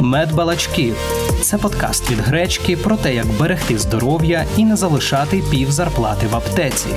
Медбалачки це подкаст від гречки про те, як берегти здоров'я і не залишати пів зарплати в аптеці.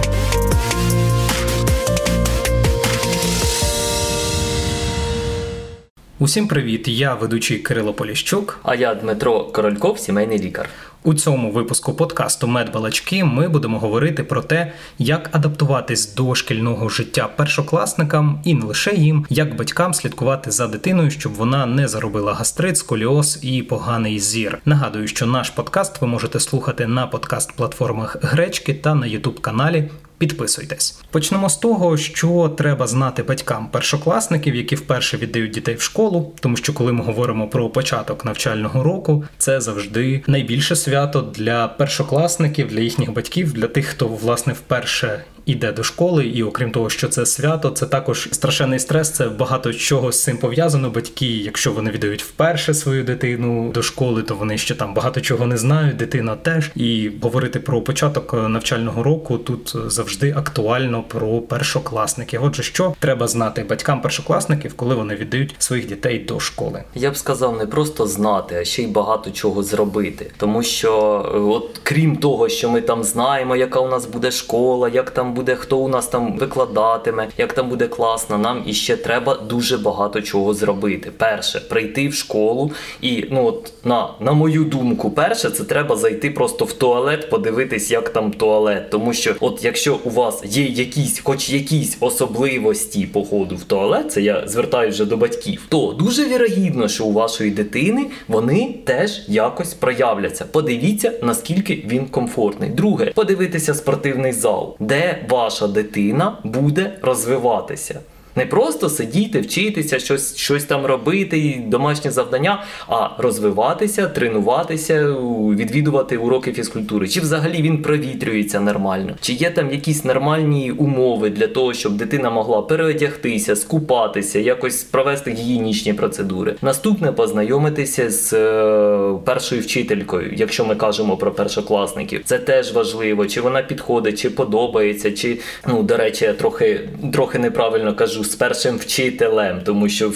Усім привіт! Я ведучий Кирило Поліщук. А я Дмитро Корольков, сімейний лікар. У цьому випуску подкасту Медбалачки ми будемо говорити про те, як адаптуватись до шкільного життя першокласникам і не лише їм, як батькам слідкувати за дитиною, щоб вона не заробила гастрит, сколіоз і поганий зір. Нагадую, що наш подкаст ви можете слухати на подкаст-платформах Гречки та на Ютуб каналі Підписуйтесь. Почнемо з того, що треба знати батькам першокласників, які вперше віддають дітей в школу, тому що коли ми говоримо про початок навчального року, це завжди найбільше свято для першокласників, для їхніх батьків, для тих, хто власне вперше іде до школи, і окрім того, що це свято, це також страшенний стрес. Це багато чого з цим пов'язано. Батьки, якщо вони віддають вперше свою дитину до школи, то вони ще там багато чого не знають. Дитина теж і говорити про початок навчального року тут завжди актуально про першокласників. Отже, що треба знати батькам першокласників, коли вони віддають своїх дітей до школи? Я б сказав, не просто знати, а ще й багато чого зробити, тому що, от крім того, що ми там знаємо, яка у нас буде школа, як там буде, хто у нас там викладатиме, як там буде класно. Нам іще треба дуже багато чого зробити. Перше, прийти в школу, і ну от на на мою думку, перше, це треба зайти просто в туалет, подивитись, як там туалет. Тому що, от якщо у вас є якісь, хоч якісь особливості походу в туалет, це я звертаюся вже до батьків, то дуже вірогідно, що у вашої дитини вони теж якось проявляться. Подивіться, наскільки він комфортний. Друге, подивитися спортивний зал, де ваша дитина буде розвиватися. Не просто сидіти, вчитися, щось щось там робити, домашні завдання, а розвиватися, тренуватися, відвідувати уроки фізкультури. Чи взагалі він провітрюється нормально? Чи є там якісь нормальні умови для того, щоб дитина могла переодягтися, скупатися, якось провести гігієнічні процедури? Наступне познайомитися з е, першою вчителькою, якщо ми кажемо про першокласників. Це теж важливо, чи вона підходить, чи подобається, чи ну до речі, я трохи, трохи неправильно кажу з першим вчителем, тому що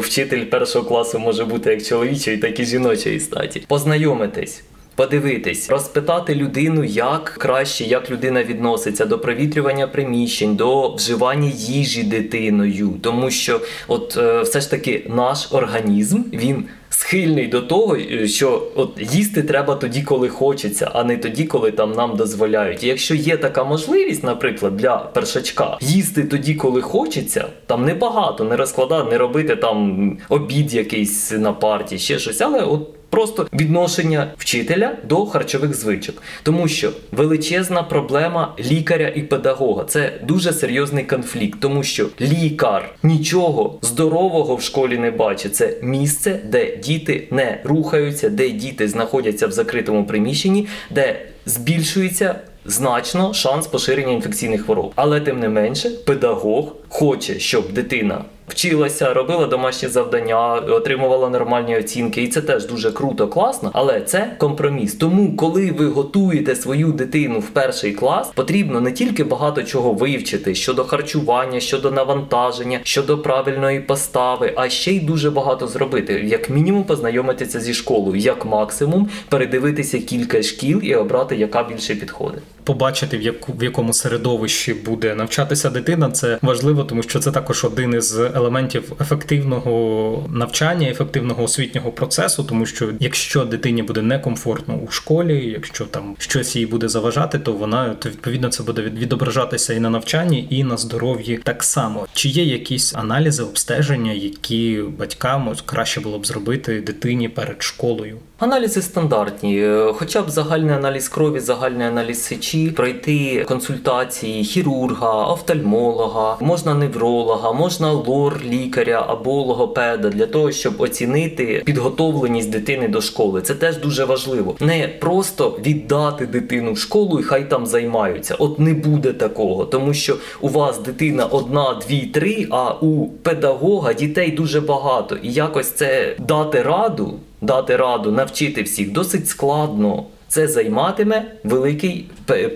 вчитель першого класу може бути як чоловічої, так і жіночої статі. Познайомитись. Подивитись, розпитати людину, як краще, як людина відноситься до провітрювання приміщень, до вживання їжі дитиною, тому що, от е, все ж таки, наш організм він схильний до того, е, що от їсти треба тоді, коли хочеться, а не тоді, коли там нам дозволяють. І якщо є така можливість, наприклад, для першачка їсти тоді, коли хочеться, там небагато, не розкладати, не робити там обід якийсь на парті, ще щось, але от. Просто відношення вчителя до харчових звичок, тому що величезна проблема лікаря і педагога це дуже серйозний конфлікт, тому що лікар нічого здорового в школі не бачить. Це місце, де діти не рухаються, де діти знаходяться в закритому приміщенні, де збільшується. Значно шанс поширення інфекційних хвороб, але тим не менше, педагог хоче, щоб дитина вчилася, робила домашні завдання, отримувала нормальні оцінки, і це теж дуже круто, класно. Але це компроміс. Тому, коли ви готуєте свою дитину в перший клас, потрібно не тільки багато чого вивчити щодо харчування, щодо навантаження, щодо правильної постави, а ще й дуже багато зробити. Як мінімум, познайомитися зі школою, як максимум передивитися кілька шкіл і обрати, яка більше підходить. Побачити в яку в якому середовищі буде навчатися дитина, це важливо, тому що це також один із елементів ефективного навчання, ефективного освітнього процесу, тому що якщо дитині буде некомфортно у школі, якщо там щось їй буде заважати, то вона то відповідно це буде відображатися і на навчанні, і на здоров'ї так само. Чи є якісь аналізи обстеження, які батькам краще було б зробити дитині перед школою? Аналізи стандартні, е, хоча б загальний аналіз крові, загальний аналіз сечі, пройти консультації хірурга, офтальмолога, можна невролога, можна лор лікаря або логопеда для того, щоб оцінити підготовленість дитини до школи. Це теж дуже важливо. Не просто віддати дитину в школу і хай там займаються. От не буде такого, тому що у вас дитина одна, дві, три, а у педагога дітей дуже багато. І якось це дати раду дати раду, навчити всіх досить складно. Це займатиме великий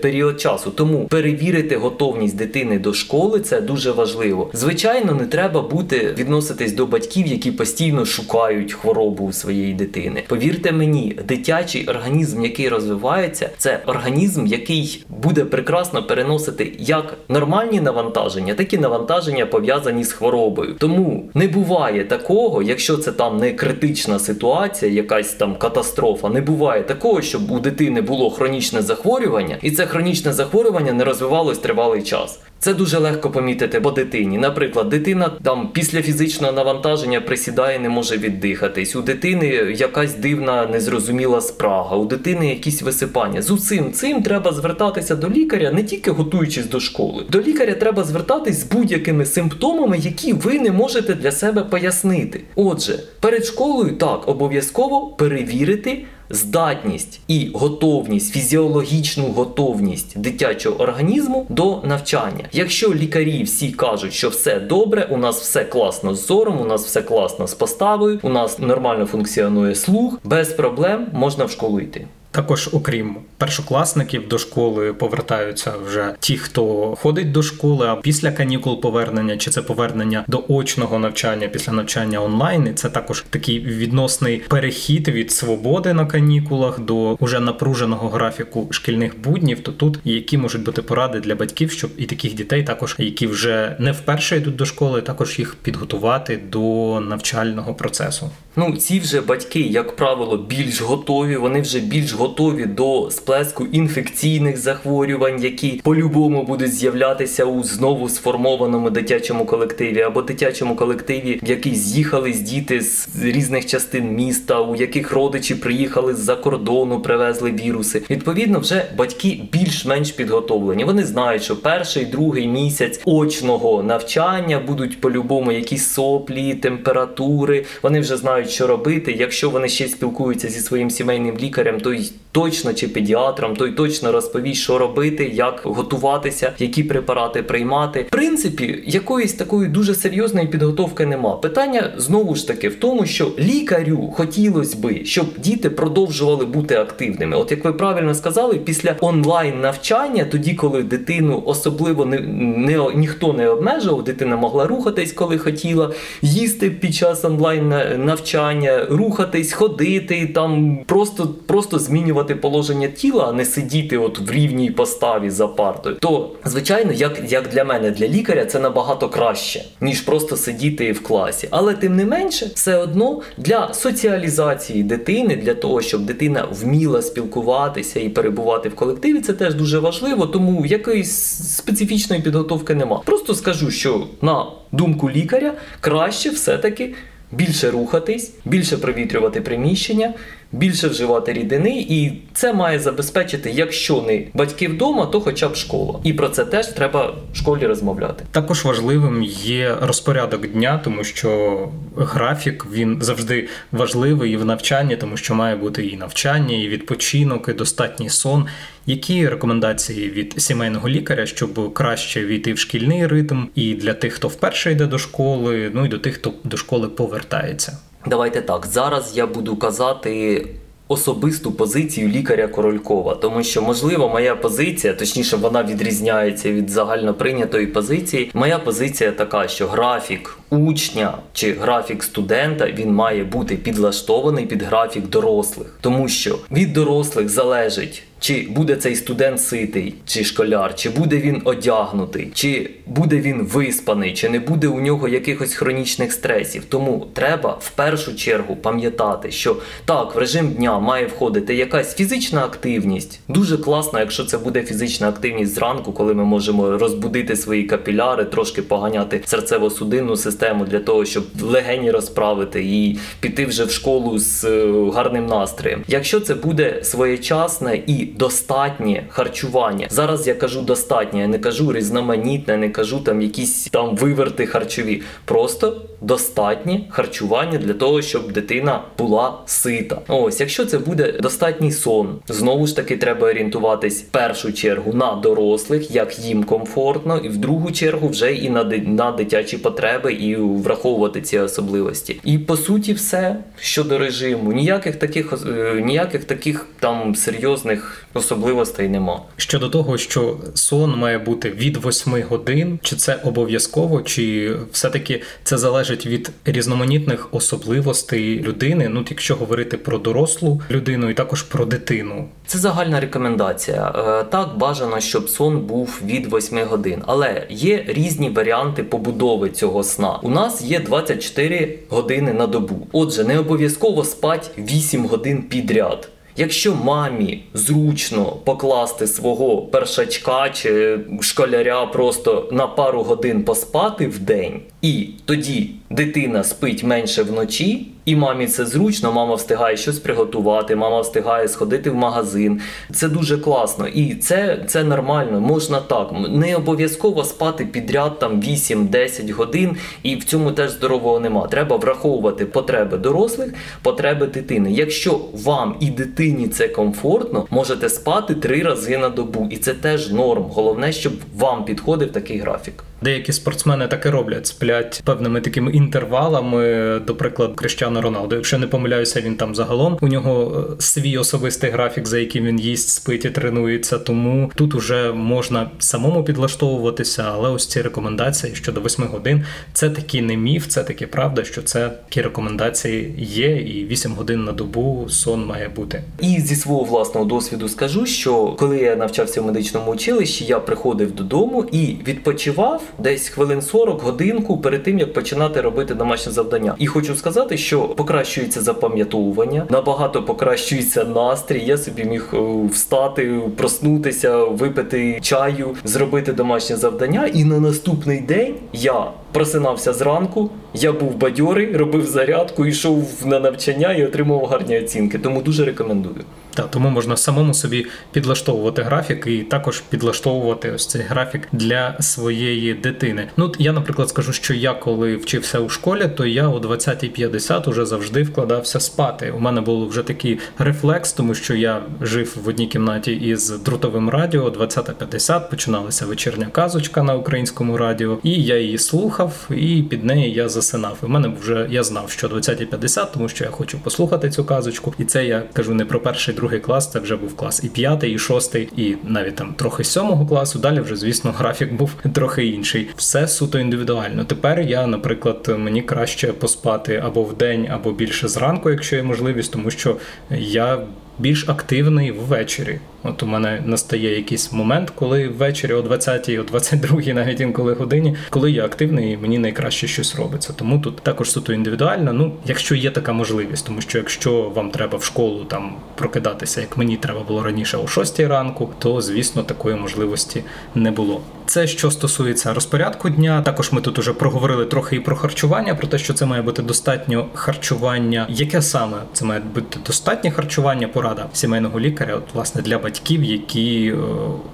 період часу. Тому перевірити готовність дитини до школи це дуже важливо. Звичайно, не треба бути відноситись до батьків, які постійно шукають хворобу у своєї дитини. Повірте мені, дитячий організм, який розвивається, це організм, який буде прекрасно переносити як нормальні навантаження, так і навантаження пов'язані з хворобою. Тому не буває такого, якщо це там не критична ситуація, якась там катастрофа, не буває такого, щоб у дитини було хронічне захворювання, і це хронічне захворювання не розвивалось тривалий час. Це дуже легко помітити по дитині. Наприклад, дитина там після фізичного навантаження присідає, не може віддихатись. У дитини якась дивна незрозуміла спрага, у дитини якісь висипання. З усім цим треба звертатися до лікаря, не тільки готуючись до школи. До лікаря треба звертатись з будь-якими симптомами, які ви не можете для себе пояснити. Отже, перед школою так обов'язково перевірити здатність і готовність, фізіологічну готовність дитячого організму до навчання. Якщо лікарі всі кажуть, що все добре, у нас все класно з зором, у нас все класно з поставою, у нас нормально функціонує слух, без проблем можна в школу йти. Також, окрім першокласників, до школи повертаються вже ті, хто ходить до школи, а після канікул повернення, чи це повернення до очного навчання після навчання онлайн. І Це також такий відносний перехід від свободи на канікулах до уже напруженого графіку шкільних буднів. То тут які можуть бути поради для батьків, щоб і таких дітей, також які вже не вперше йдуть до школи, також їх підготувати до навчального процесу. Ну ці вже батьки, як правило, більш готові. Вони вже більш готові до сплеску інфекційних захворювань, які по-любому будуть з'являтися у знову сформованому дитячому колективі або дитячому колективі, в який з'їхались діти з різних частин міста, у яких родичі приїхали з-за кордону, привезли віруси. Відповідно, вже батьки більш-менш підготовлені. Вони знають, що перший, другий місяць очного навчання будуть по-любому якісь соплі, температури. Вони вже знають, що робити. Якщо вони ще спілкуються зі своїм сімейним лікарем, то й ich точно чи педіатром, той точно розповість, що робити, як готуватися, які препарати приймати. В принципі, якоїсь такої дуже серйозної підготовки нема. Питання знову ж таки в тому, що лікарю хотілося би, щоб діти продовжували бути активними. От як ви правильно сказали, після онлайн навчання, тоді, коли дитину особливо не, не ніхто не обмежував, дитина могла рухатись, коли хотіла, їсти під час онлайн навчання, рухатись, ходити там, просто, просто змінювати змінювати положення тіла, а не сидіти от в рівній поставі за партою, то звичайно, як як для мене, для лікаря, це набагато краще, ніж просто сидіти в класі. Але тим не менше, все одно для соціалізації дитини, для того, щоб дитина вміла спілкуватися і перебувати в колективі, це теж дуже важливо, тому якоїсь специфічної підготовки нема. Просто скажу, що на думку лікаря краще все-таки більше рухатись, більше провітрювати приміщення, більше вживати рідини, і це має забезпечити, якщо не батьки вдома, то хоча б школа. І про це теж треба в школі розмовляти. Також важливим є розпорядок дня, тому що графік він завжди важливий і в навчанні, тому що має бути і навчання, і відпочинок, і достатній сон. Які рекомендації від сімейного лікаря, щоб краще війти в шкільний ритм, і для тих, хто вперше йде до школи, ну і до тих, хто до школи повертається? Давайте так. Зараз я буду казати. Особисту позицію лікаря Королькова, тому що, можливо, моя позиція, точніше, вона відрізняється від загальноприйнятої позиції. Моя позиція така, що графік учня чи графік студента він має бути підлаштований під графік дорослих, тому що від дорослих залежить чи буде цей студент ситий, чи школяр, чи буде він одягнутий, чи буде він виспаний, чи не буде у нього якихось хронічних стресів. Тому треба в першу чергу пам'ятати, що так, в режим дня має входити якась фізична активність. Дуже класно, якщо це буде фізична активність зранку, коли ми можемо розбудити свої капіляри, трошки поганяти серцево-судинну систему для того, щоб легені розправити і піти вже в школу з е, гарним настроєм. Якщо це буде своєчасне і достатнє харчування. Зараз я кажу достатнє, я не кажу різноманітне, не кажу там якісь там виверти харчові. Просто достатнє харчування для того, щоб дитина була сита. Ось, якщо це буде достатній сон, знову ж таки треба орієнтуватись в першу чергу на дорослих, як їм комфортно, і в другу чергу вже і на, на дитячі потреби, і враховувати ці особливості. І по суті, все щодо режиму, ніяких таких е, ніяких таких там серйозних особливостей нема. Щодо того, що сон має бути від 8 годин, чи це обов'язково, чи все-таки це залежить від різноманітних особливостей людини. Ну, якщо говорити про дорослу людину і також про дитину. Це загальна рекомендація. Е, так бажано, щоб сон був від 8 годин, але є різні варіанти побудови цього сна. У нас є 24 години на добу. Отже, не обов'язково спать 8 годин підряд. Якщо мамі зручно покласти свого першачка чи школяря просто на пару годин поспати в день, і тоді дитина спить менше вночі, і мамі це зручно, мама встигає щось приготувати, мама встигає сходити в магазин. Це дуже класно. І це це нормально, можна так. Не обов'язково спати підряд там 8-10 годин, і в цьому теж здорового нема. Треба враховувати потреби дорослих, потреби дитини. Якщо вам і дитині це комфортно, можете спати три рази на добу. І це теж норм. Головне, щоб вам підходив такий графік. Деякі спортсмени так і роблять, сплять певними такими інтервалами, до прикладу, Крищану Роналду. Якщо не помиляюся, він там загалом у нього е, свій особистий графік, за яким він їсть, спить і тренується. Тому тут уже можна самому підлаштовуватися, але ось ці рекомендації щодо 8 годин це таки не міф, це таки правда, що це такі рекомендації є, і 8 годин на добу сон має бути. І зі свого власного досвіду скажу, що коли я навчався в медичному училищі, я приходив додому і відпочивав десь хвилин 40 годинку перед тим як починати робити домашнє завдання. І хочу сказати, що покращується запам'ятовування, набагато покращується настрій. Я собі міг е, встати, проснутися, випити чаю, зробити домашнє завдання. І на наступний день я просинався зранку, я був бадьорий, робив зарядку, йшов на навчання і отримував гарні оцінки. Тому дуже рекомендую. Так, тому можна самому собі підлаштовувати графік і також підлаштовувати ось цей графік для своєї дитини. Ну я, наприклад, скажу, що я коли вчився у школі, то я о 20.50 уже завжди вкладався спати. У мене був вже такий рефлекс, тому що я жив в одній кімнаті із друтовим радіо. 20.50 починалася вечірня казочка на українському радіо, і я її слухав, і під неї я засинав. У мене вже я знав, що 20.50, тому що я хочу послухати цю казочку, і це я кажу не про перший другий клас, це вже був клас і п'ятий, і шостий, і навіть там трохи сьомого класу. Далі вже, звісно, графік був трохи інший. Все суто індивідуально. Тепер я, наприклад, мені краще поспати або в день, або більше зранку, якщо є можливість, тому що я більш активний ввечері. От у мене настає якийсь момент, коли ввечері о 20-й, о 22-й, навіть інколи годині, коли я активний, і мені найкраще щось робиться. Тому тут також суто індивідуально. Ну, якщо є така можливість, тому що якщо вам треба в школу там прокидатися, як мені треба було раніше о 6 ранку, то звісно такої можливості не було. Це що стосується розпорядку дня. Також ми тут уже проговорили трохи і про харчування, про те, що це має бути достатньо харчування. Яке саме це має бути достатнє харчування? Порада сімейного лікаря, от власне для батьків, які е,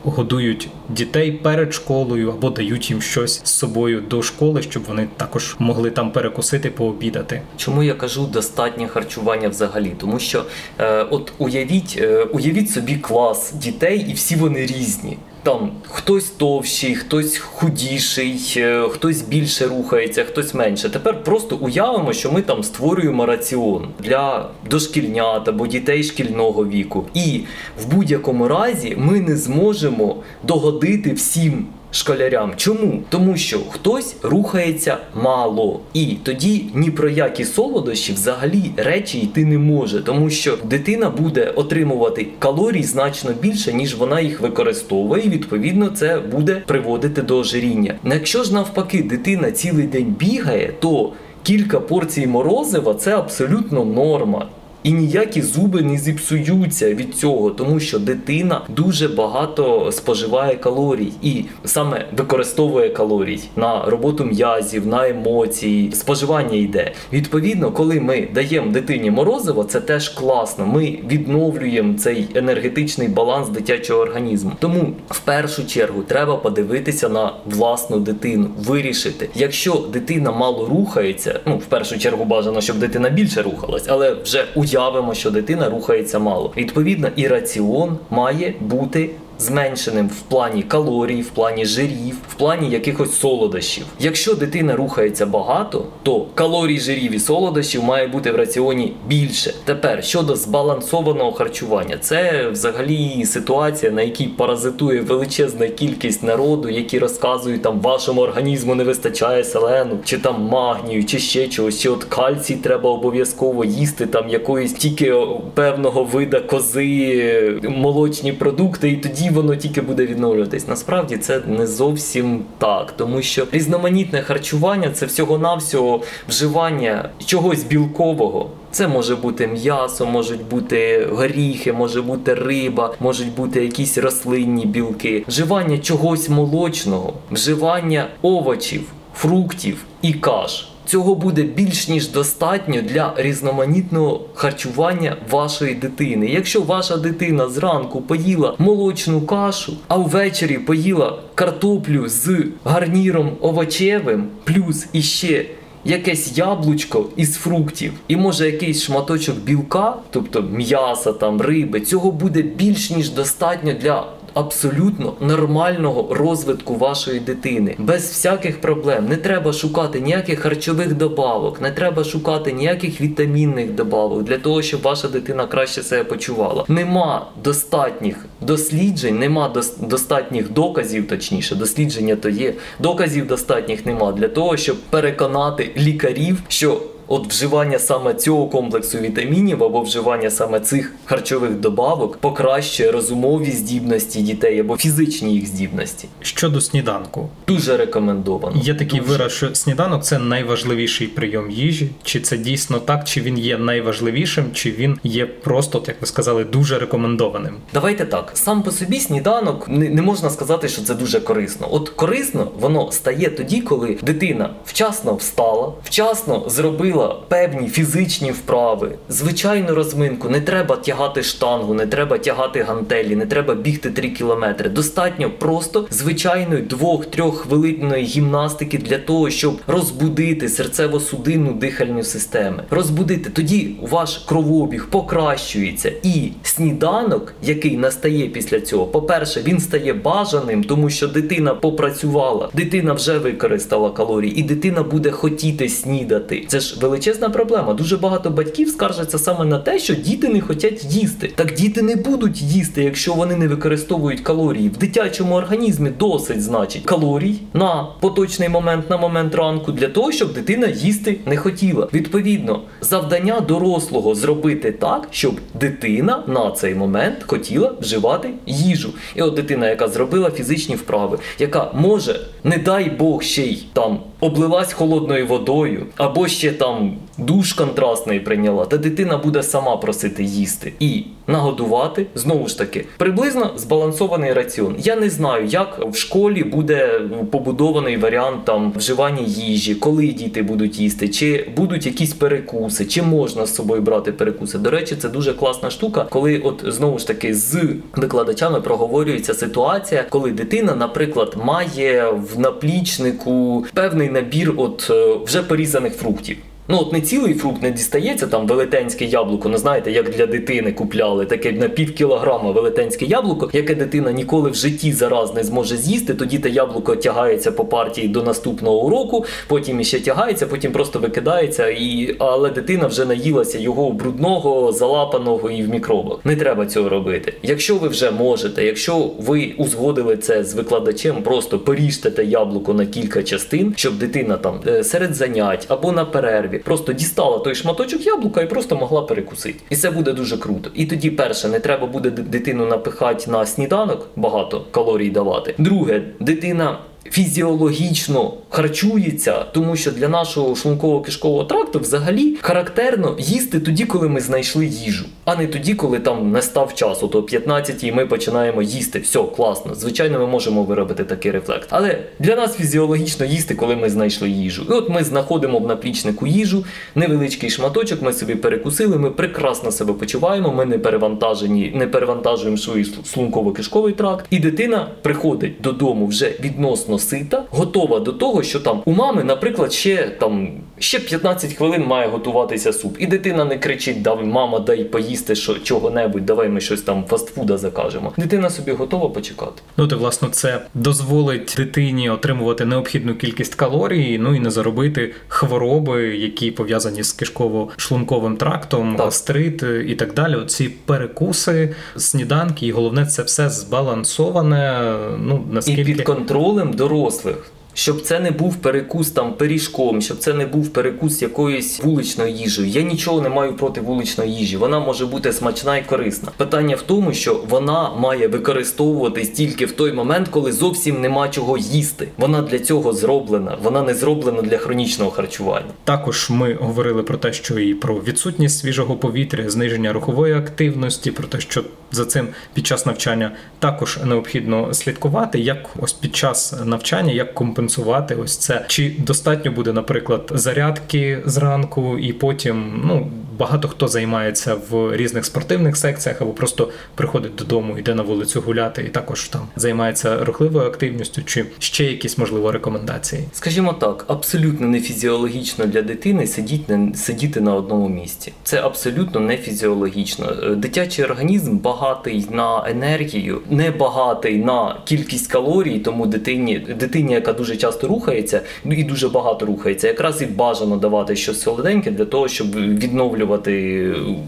годують дітей перед школою або дають їм щось з собою до школи, щоб вони також могли там перекусити, пообідати. Чому я кажу достатнє харчування взагалі? Тому що е, от уявіть, е, уявіть собі клас дітей, і всі вони різні. Там хтось товщий, хтось худіший, е, хтось більше рухається, хтось менше. Тепер просто уявимо, що ми там створюємо раціон для дошкільнят або дітей шкільного віку. І в будь-якому разі ми не зможемо догодити всім школярям. Чому? Тому що хтось рухається мало, і тоді ні про які солодощі взагалі речі йти не може, тому що дитина буде отримувати калорій значно більше, ніж вона їх використовує. і Відповідно, це буде приводити до ожиріння. Якщо ж навпаки дитина цілий день бігає, то кілька порцій морозива це абсолютно норма. І ніякі зуби не зіпсуються від цього, тому що дитина дуже багато споживає калорій і саме використовує калорій на роботу м'язів, на емоції. Споживання йде. Відповідно, коли ми даємо дитині морозиво, це теж класно. Ми відновлюємо цей енергетичний баланс дитячого організму. Тому в першу чергу треба подивитися на власну дитину, вирішити, якщо дитина мало рухається, ну в першу чергу бажано, щоб дитина більше рухалась, але вже уявимо, що дитина рухається мало. Відповідно, і раціон має бути зменшеним в плані калорій, в плані жирів, в плані якихось солодощів. Якщо дитина рухається багато, то калорій, жирів і солодощів має бути в раціоні більше. Тепер щодо збалансованого харчування, це взагалі ситуація, на якій паразитує величезна кількість народу, які розказують там вашому організму не вистачає селену, чи там магнію, чи ще чогось, чи от кальцій треба обов'язково їсти там якоїсь тільки певного вида кози, молочні продукти, і тоді воно тільки буде відновлюватись. Насправді це не зовсім так, тому що різноманітне харчування це всього-навсього вживання чогось білкового. Це може бути м'ясо, можуть бути горіхи, може бути риба, можуть бути якісь рослинні білки, вживання чогось молочного, вживання овочів, фруктів і каш. Цього буде більш ніж достатньо для різноманітного харчування вашої дитини. Якщо ваша дитина зранку поїла молочну кашу, а ввечері поїла картоплю з гарніром овочевим, плюс іще якесь яблучко із фруктів, і може якийсь шматочок білка, тобто м'яса, там риби, цього буде більш ніж достатньо для абсолютно нормального розвитку вашої дитини, без всяких проблем. Не треба шукати ніяких харчових добавок, не треба шукати ніяких вітамінних добавок для того, щоб ваша дитина краще себе почувала. Нема достатніх досліджень, нема дос- достатніх доказів, точніше, дослідження то є. Доказів достатніх нема для того, щоб переконати лікарів, що От вживання саме цього комплексу вітамінів або вживання саме цих харчових добавок покращує розумові здібності дітей або фізичні їх здібності. Щодо сніданку, Дуже рекомендовано. є такий Дуже. вираз, що сніданок це найважливіший прийом їжі. Чи це дійсно так, чи він є найважливішим, чи він є просто, як ви сказали, дуже рекомендованим. Давайте так. Сам по собі сніданок не, не можна сказати, що це дуже корисно. От корисно воно стає тоді, коли дитина вчасно встала, вчасно зробила певні фізичні вправи, звичайну розминку. Не треба тягати штангу, не треба тягати гантелі, не треба бігти 3 кілометри. Достатньо просто звичайної 2-3 хвилинної гімнастики для того, щоб розбудити серцево-судинну дихальну систему. Розбудити тоді ваш кровообіг покращується, і сніданок, який настає після цього, по-перше, він стає бажаним, тому що дитина попрацювала, дитина вже використала калорії, і дитина буде хотіти снідати. Це ж величезна проблема. Дуже багато батьків скаржаться саме на те, що діти не хочуть їсти. Так діти не будуть їсти, якщо вони не використовують калорії. В дитячому організмі досить значить калорій на поточний момент, на момент ранку, для того, щоб дитина їсти не хотіла. Відповідно, завдання дорослого зробити так, щоб дитина на цей момент хотіла вживати їжу. І от дитина, яка зробила фізичні вправи, яка може, не дай Бог, ще й там облилась холодною водою, або ще там душ контрастний прийняла, та дитина буде сама просити їсти і нагодувати знову ж таки приблизно збалансований раціон. Я не знаю, як в школі буде побудований варіант там вживання їжі, коли діти будуть їсти, чи будуть якісь перекуси, чи можна з собою брати перекуси. До речі, це дуже класна штука, коли от знову ж таки з викладачами проговорюється ситуація, коли дитина, наприклад, має в наплічнику певний набір от е, вже порізаних фруктів. Ну, от не цілий фрукт не дістається, там велетенське яблуко, ну знаєте, як для дитини купляли, таке на пів кілограма велетенське яблуко, яке дитина ніколи в житті зараз не зможе з'їсти, тоді те яблуко тягається по партії до наступного уроку, потім іще тягається, потім просто викидається, і... але дитина вже наїлася його брудного, залапаного і в мікробах. Не треба цього робити. Якщо ви вже можете, якщо ви узгодили це з викладачем, просто поріжте те яблуко на кілька частин, щоб дитина там е, серед занять або на перерві просто дістала той шматочок яблука і просто могла перекусити. І це буде дуже круто. І тоді, перше, не треба буде дитину напихати на сніданок, багато калорій давати. Друге, дитина. Фізіологічно харчується, тому що для нашого шлунково-кишкового тракту взагалі характерно їсти тоді, коли ми знайшли їжу, а не тоді, коли там не став час, ото 15 і ми починаємо їсти. Все класно. Звичайно, ми можемо виробити такий рефлекс. Але для нас фізіологічно їсти, коли ми знайшли їжу. І от ми знаходимо в наплічнику їжу, невеличкий шматочок, ми собі перекусили, ми прекрасно себе почуваємо, ми не перевантажені, не перевантажуємо свій шлунково-кишковий тракт. І дитина приходить додому вже відносно сита, готова до того, що там у мами, наприклад, ще там ще 15 хвилин має готуватися суп. І дитина не кричить: Давай, мама, дай поїсти що чого-небудь, давай ми щось там фастфуда закажемо. Дитина собі готова почекати. Ну, то, власне, це дозволить дитині отримувати необхідну кількість калорій, ну і не заробити хвороби, які пов'язані з кишково-шлунковим трактом, Так. гастрит і так далі. Ці перекуси, сніданки, і головне, це все збалансоване. Ну наскільки І під контролем дорослих. Щоб це не був перекус там пиріжком, щоб це не був перекус якоюсь вуличною їжею. Я нічого не маю проти вуличної їжі. Вона може бути смачна і корисна. Питання в тому, що вона має використовуватись тільки в той момент, коли зовсім нема чого їсти. Вона для цього зроблена. Вона не зроблена для хронічного харчування. Також ми говорили про те, що і про відсутність свіжого повітря, зниження рухової активності, про те, що за цим під час навчання також необхідно слідкувати, як ось під час навчання, як компенсувати ось це. Чи достатньо буде, наприклад, зарядки зранку, і потім ну. Багато хто займається в різних спортивних секціях або просто приходить додому, йде на вулицю гуляти, і також там займається рухливою активністю, чи ще якісь можливо рекомендації. Скажімо так, абсолютно не фізіологічно для дитини сидіти, сидіти на одному місці. Це абсолютно не фізіологічно. Е, Дитячий організм багатий на енергію, не багатий на кількість калорій, тому дитині, дитині, яка дуже часто рухається, ну і дуже багато рухається, якраз і бажано давати щось солоденьке для того, щоб відновлювати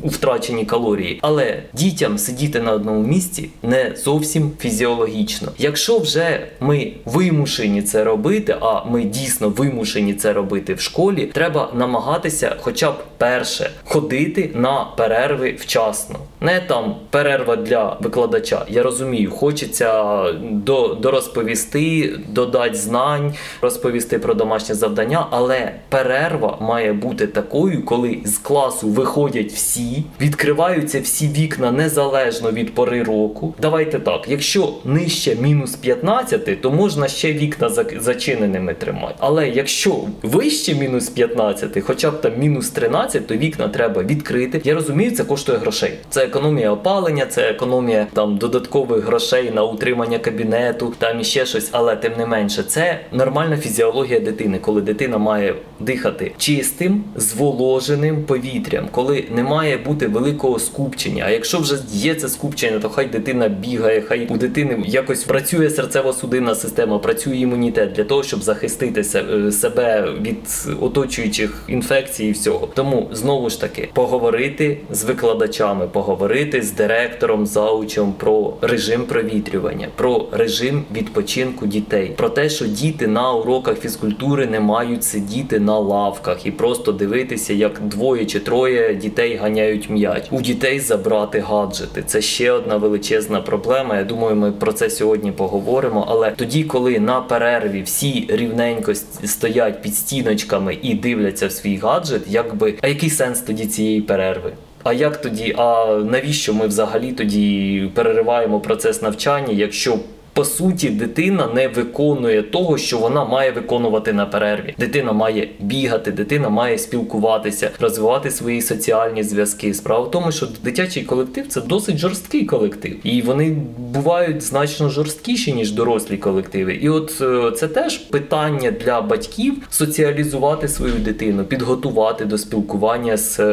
втрачені калорії. Але дітям сидіти на одному місці не зовсім фізіологічно. Якщо вже ми вимушені це робити, а ми дійсно вимушені це робити в школі, треба намагатися, хоча б перше, ходити на перерви вчасно. Не там перерва для викладача. Я розумію, хочеться до, дорозповісти, додати знань, розповісти про домашнє завдання, але перерва має бути такою, коли з класу виходять всі, відкриваються всі вікна незалежно від пори року. Давайте так, якщо нижче мінус 15, то можна ще вікна зачиненими тримати. Але якщо вище мінус 15, хоча б там мінус 13, то вікна треба відкрити. Я розумію, це коштує грошей. Це економія опалення, це економія там додаткових грошей на утримання кабінету, там іще щось, але тим не менше, це нормальна фізіологія дитини, коли дитина має дихати чистим, зволоженим повітрям, коли не має бути великого скупчення. А якщо вже є це скупчення, то хай дитина бігає, хай у дитини якось працює серцево-судинна система, працює імунітет для того, щоб захиститися е, себе від оточуючих інфекцій і всього. Тому знову ж таки поговорити з викладачами, поговорити з директором, заучем про режим провітрювання, про режим відпочинку дітей, про те, що діти на уроках фізкультури не мають сидіти на лавках і просто дивитися, як двоє чи троє дітей ганяють м'яч. У дітей забрати гаджети. Це ще одна величезна проблема. Я думаю, ми про це сьогодні поговоримо. Але тоді, коли на перерві всі рівненько стоять під стіночками і дивляться в свій гаджет, якби а який сенс тоді цієї перерви? А як тоді? А навіщо ми взагалі тоді перериваємо процес навчання, якщо по суті дитина не виконує того, що вона має виконувати на перерві? Дитина має бігати, дитина має спілкуватися, розвивати свої соціальні зв'язки. Справа в тому, що дитячий колектив це досить жорсткий колектив, і вони бувають значно жорсткіші ніж дорослі колективи. І от е, це теж питання для батьків соціалізувати свою дитину, підготувати до спілкування з е,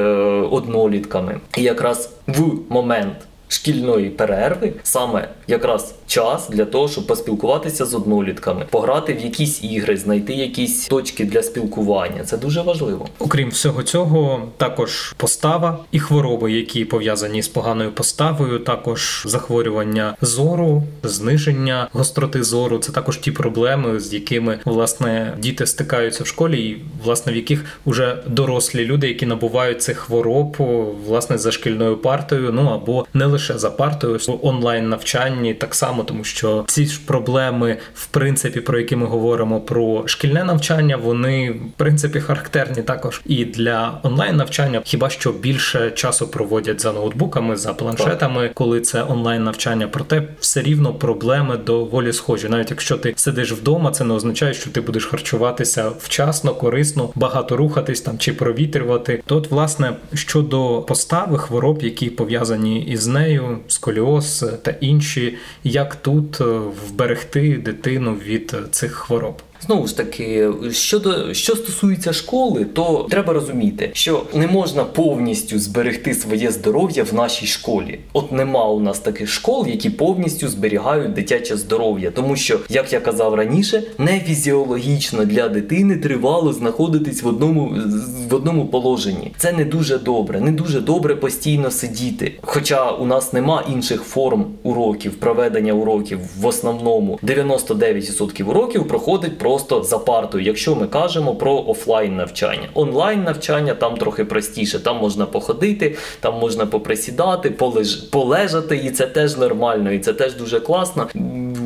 однолітками. І якраз в момент. Шкільної перерви саме якраз час для того, щоб поспілкуватися з однолітками, пограти в якісь ігри, знайти якісь точки для спілкування. Це дуже важливо. Окрім всього цього, також постава і хвороби, які пов'язані з поганою поставою, також захворювання зору, зниження гостроти зору. Це також ті проблеми, з якими власне діти стикаються в школі, і власне в яких уже дорослі люди, які набувають цих хвороб, власне за шкільною партою, ну або не лише за партою в онлайн навчанні, так само, тому що ці ж проблеми, в принципі, про які ми говоримо про шкільне навчання, вони в принципі характерні також і для онлайн навчання, хіба що більше часу проводять за ноутбуками, за планшетами, коли це онлайн навчання. Проте все рівно проблеми доволі схожі. Навіть якщо ти сидиш вдома, це не означає, що ти будеш харчуватися вчасно, корисно, багато рухатись там чи провітрювати. То, от, власне, щодо постави хвороб, які пов'язані із нею, сколіоз та інші, як тут е, вберегти дитину від цих хвороб. Знову ж таки, щодо що стосується школи, то треба розуміти, що не можна повністю зберегти своє здоров'я в нашій школі. От нема у нас таких школ, які повністю зберігають дитяче здоров'я, тому що, як я казав раніше, не фізіологічно для дитини тривало знаходитись в одному в одному положенні. Це не дуже добре, не дуже добре постійно сидіти. Хоча у нас нема інших форм уроків, проведення уроків в основному 99% уроків проходить про просто за партою, якщо ми кажемо про офлайн навчання. Онлайн навчання там трохи простіше. Там можна походити, там можна поприсідати, полеж... полежати, і це теж нормально, і це теж дуже класно.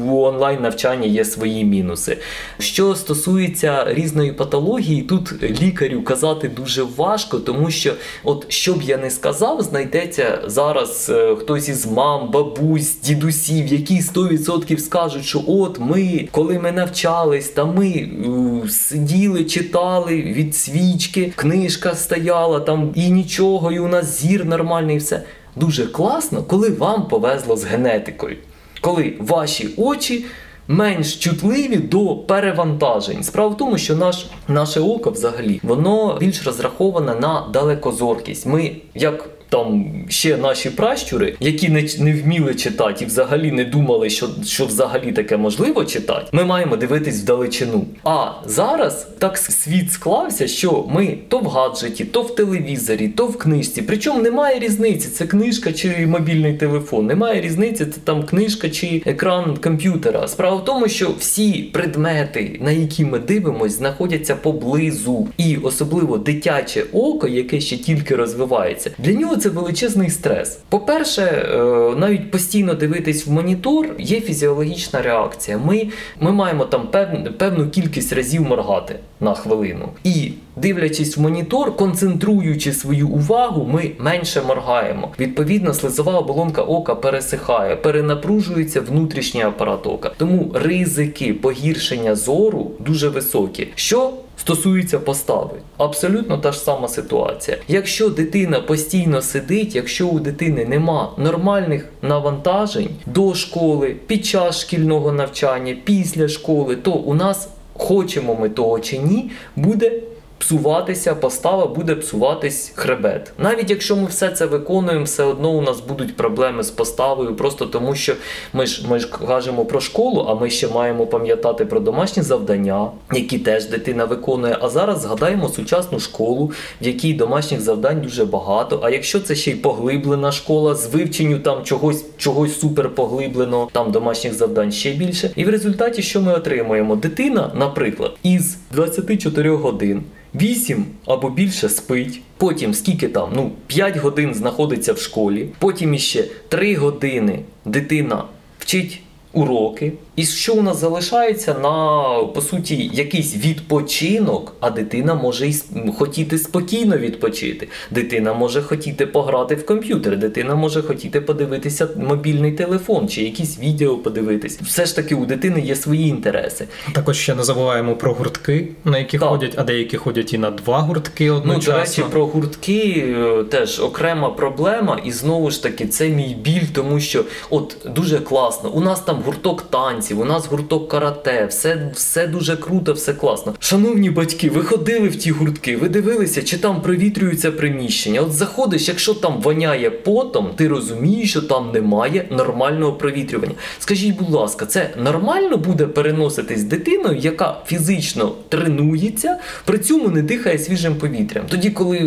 У онлайн навчанні є свої мінуси. Що стосується різної патології, тут лікарю казати дуже важко, тому що, от що б я не сказав, знайдеться зараз е, хтось із мам, бабусь, дідусів, які 100% скажуть, що от ми, коли ми навчались, там ми е, сиділи, читали від свічки, книжка стояла там і нічого, і у нас зір нормальний, і все. Дуже класно, коли вам повезло з генетикою, коли ваші очі. Менш чутливі до перевантажень. Справа в тому, що наш, наше око взагалі воно більш розраховане на далекозоркість. Ми як там ще наші пращури, які не не вміли читати і взагалі не думали, що що взагалі таке можливо читати, ми маємо дивитись вдалечину. А зараз так світ склався, що ми то в гаджеті, то в телевізорі, то в книжці. Причому немає різниці, це книжка чи мобільний телефон. Немає різниці, це там книжка чи екран комп'ютера. Справа в тому, що всі предмети, на які ми дивимося, знаходяться поблизу, і особливо дитяче око, яке ще тільки розвивається, для нього це величезний стрес. По-перше, е, навіть постійно дивитись в монітор є фізіологічна реакція. Ми ми маємо там певну, певну кількість разів моргати на хвилину. І дивлячись в монітор, концентруючи свою увагу, ми менше моргаємо. Відповідно, слизова оболонка ока пересихає, перенапружується внутрішній апарат ока. Тому ризики погіршення зору дуже високі. Що стосується постави, абсолютно та ж сама ситуація. Якщо дитина постійно сидить, якщо у дитини нема нормальних навантажень до школи, під час шкільного навчання, після школи, то у нас, хочемо ми того чи ні, буде псуватися постава, буде псуватись хребет. Навіть якщо ми все це виконуємо, все одно у нас будуть проблеми з поставою, просто тому що ми ж ми ж кажемо про школу, а ми ще маємо пам'ятати про домашні завдання, які теж дитина виконує. А зараз згадаємо сучасну школу, в якій домашніх завдань дуже багато. А якщо це ще й поглиблена школа з вивченню там чогось чогось супер поглиблено, там домашніх завдань ще більше. І в результаті, що ми отримуємо? Дитина, наприклад, із 24 годин. 8 або більше спить. Потім скільки там, ну 5 годин знаходиться в школі, потім іще 3 години дитина вчить уроки. І що у нас залишається на по суті якийсь відпочинок, а дитина може й хотіти спокійно відпочити. Дитина може хотіти пограти в комп'ютер, дитина може хотіти подивитися мобільний телефон чи якісь відео подивитись. Все ж таки у дитини є свої інтереси. Також ще не забуваємо про гуртки, на які так. ходять, а деякі ходять і на два гуртки одночасно. Ну, до речі, про гуртки е, теж окрема проблема, і знову ж таки це мій біль, тому що от дуже класно. У нас там гурток танців танців, у нас гурток карате, все все дуже круто, все класно. Шановні батьки, ви ходили в ті гуртки, ви дивилися, чи там провітрюються приміщення. От заходиш, якщо там воняє потом, ти розумієш, що там немає нормального провітрювання. Скажіть, будь ласка, це нормально буде переноситись дитиною, яка фізично тренується, при цьому не дихає свіжим повітрям. Тоді, коли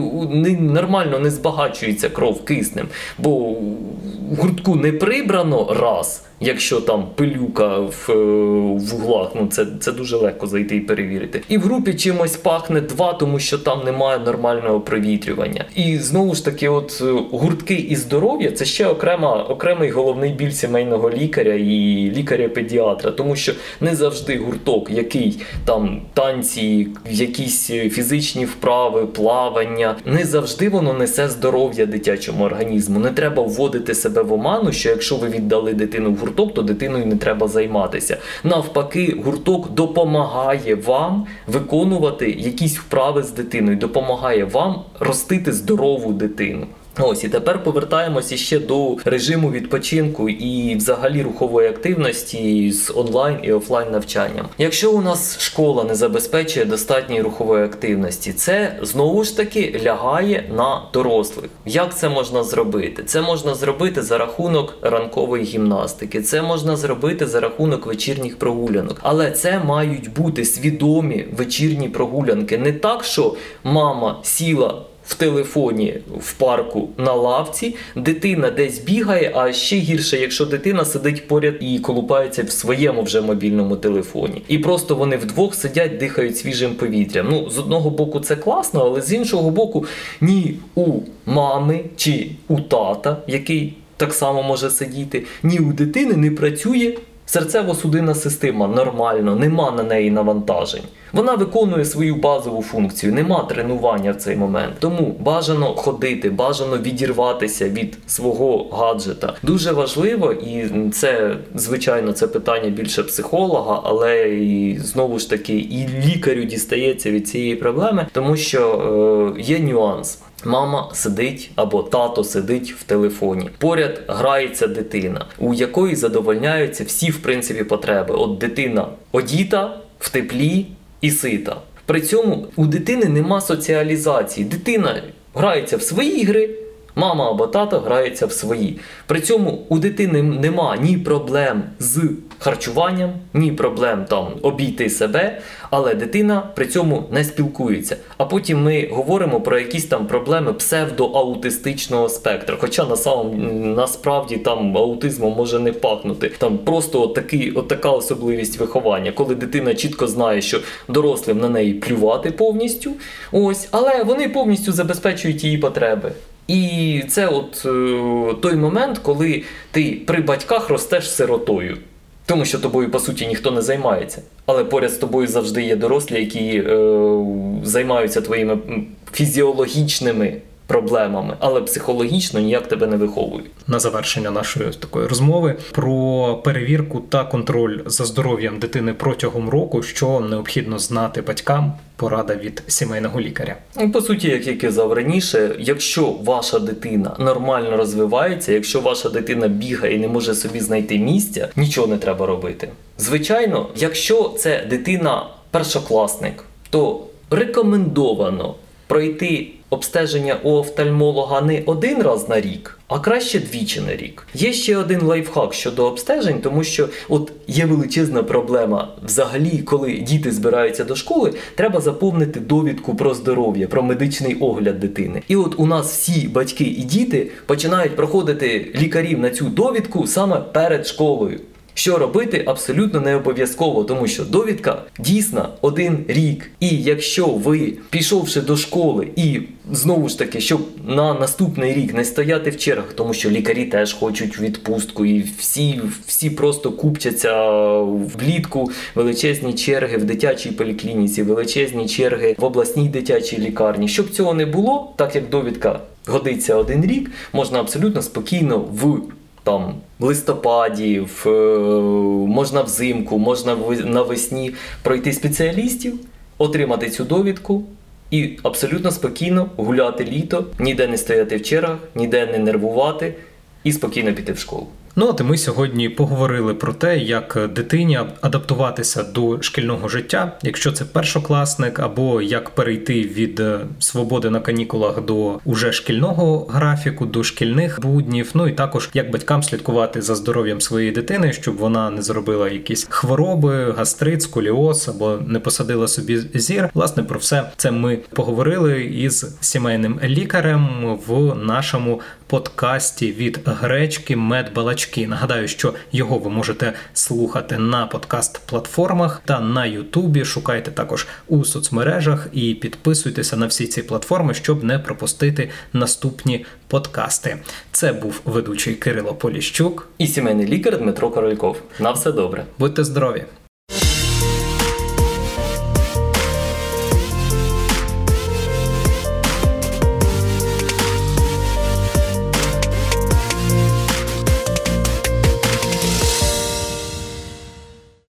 нормально не збагачується кров киснем, бо в гуртку не прибрано раз Якщо там пилюка в, е, в углах, ну це, це дуже легко зайти і перевірити. І в групі чимось пахне два, тому що там немає нормального провітрювання. І знову ж таки, от е, гуртки і здоров'я це ще окрема, окремий головний біль сімейного лікаря і лікаря-педіатра, тому що не завжди гурток, який там танці, якісь фізичні вправи, плавання, не завжди воно несе здоров'я дитячому організму. Не треба вводити себе в оману, що якщо ви віддали дитину в гурток, то дитиною не треба займатися. Навпаки, гурток допомагає вам виконувати якісь вправи з дитиною, допомагає вам ростити здорову дитину. Ось і тепер повертаємося ще до режиму відпочинку і взагалі рухової активності з онлайн і офлайн навчанням. Якщо у нас школа не забезпечує достатньої рухової активності, це знову ж таки лягає на дорослих. Як це можна зробити? Це можна зробити за рахунок ранкової гімнастики, це можна зробити за рахунок вечірніх прогулянок, але це мають бути свідомі вечірні прогулянки. Не так, що мама сіла в телефоні в парку на лавці, дитина десь бігає, а ще гірше, якщо дитина сидить поряд і колупається в своєму вже мобільному телефоні. І просто вони вдвох сидять, дихають свіжим повітрям. Ну, з одного боку, це класно, але з іншого боку, ні у мами чи у тата, який так само може сидіти, ні у дитини не працює. Серцево-судинна система нормально, нема на неї навантажень. Вона виконує свою базову функцію, нема тренування в цей момент. Тому бажано ходити, бажано відірватися від свого гаджета. Дуже важливо, і це звичайно це питання більше психолога, але і знову ж таки і лікарю дістається від цієї проблеми, тому що е, є нюанс. Мама сидить або тато сидить в телефоні. Поряд грається дитина, у якої задовольняються всі в принципі потреби. От дитина одіта в теплі і сита. При цьому у дитини нема соціалізації. Дитина грається в свої ігри. Мама або тато грається в свої. При цьому у дитини нема ні проблем з харчуванням, ні проблем там обійти себе, але дитина при цьому не спілкується. А потім ми говоримо про якісь там проблеми псевдоаутистичного спектра. Хоча на самом, насправді там аутизмом може не пахнути. Там просто такий, от така особливість виховання, коли дитина чітко знає, що дорослим на неї плювати повністю, ось, але вони повністю забезпечують її потреби. І це от е, той момент, коли ти при батьках ростеш сиротою. Тому що тобою, по суті, ніхто не займається. Але поряд з тобою завжди є дорослі, які е, займаються твоїми фізіологічними проблемами, але психологічно ніяк тебе не виховують. На завершення нашої такої розмови про перевірку та контроль за здоров'ям дитини протягом року, що необхідно знати батькам. Порада від сімейного лікаря. Ну, по суті, як я казав раніше, якщо ваша дитина нормально розвивається, якщо ваша дитина бігає і не може собі знайти місця, нічого не треба робити. Звичайно, якщо це дитина першокласник, то рекомендовано пройти обстеження у офтальмолога не один раз на рік, а краще двічі на рік. Є ще один лайфхак щодо обстежень, тому що от є величезна проблема. Взагалі, коли діти збираються до школи, треба заповнити довідку про здоров'я, про медичний огляд дитини. І от у нас всі батьки і діти починають проходити лікарів на цю довідку саме перед школою. Що робити абсолютно не обов'язково, тому що довідка дійсна один рік. І якщо ви, пішовши до школи, і знову ж таки, щоб на наступний рік не стояти в чергах, тому що лікарі теж хочуть відпустку, і всі всі просто купчаться влітку величезні черги в дитячій поліклініці, величезні черги в обласній дитячій лікарні. Щоб цього не було, так як довідка годиться один рік, можна абсолютно спокійно в там в листопаді, в, е, можна взимку, можна навесні пройти спеціалістів, отримати цю довідку і абсолютно спокійно гуляти літо, ніде не стояти в чергах, ніде не нервувати і спокійно піти в школу. Ну от і ми сьогодні поговорили про те, як дитині адаптуватися до шкільного життя, якщо це першокласник, або як перейти від е, свободи на канікулах до уже шкільного графіку, до шкільних буднів. Ну і також як батькам слідкувати за здоров'ям своєї дитини, щоб вона не зробила якісь хвороби, гастрит, сколіоз або не посадила собі зір. Власне про все це ми поговорили із сімейним лікарем в нашому подкасті від гречки Медбалач балачки. Нагадаю, що його ви можете слухати на подкаст-платформах та на Ютубі. Шукайте також у соцмережах і підписуйтеся на всі ці платформи, щоб не пропустити наступні подкасти. Це був ведучий Кирило Поліщук. І сімейний лікар Дмитро Корольков. На все добре. Будьте здорові!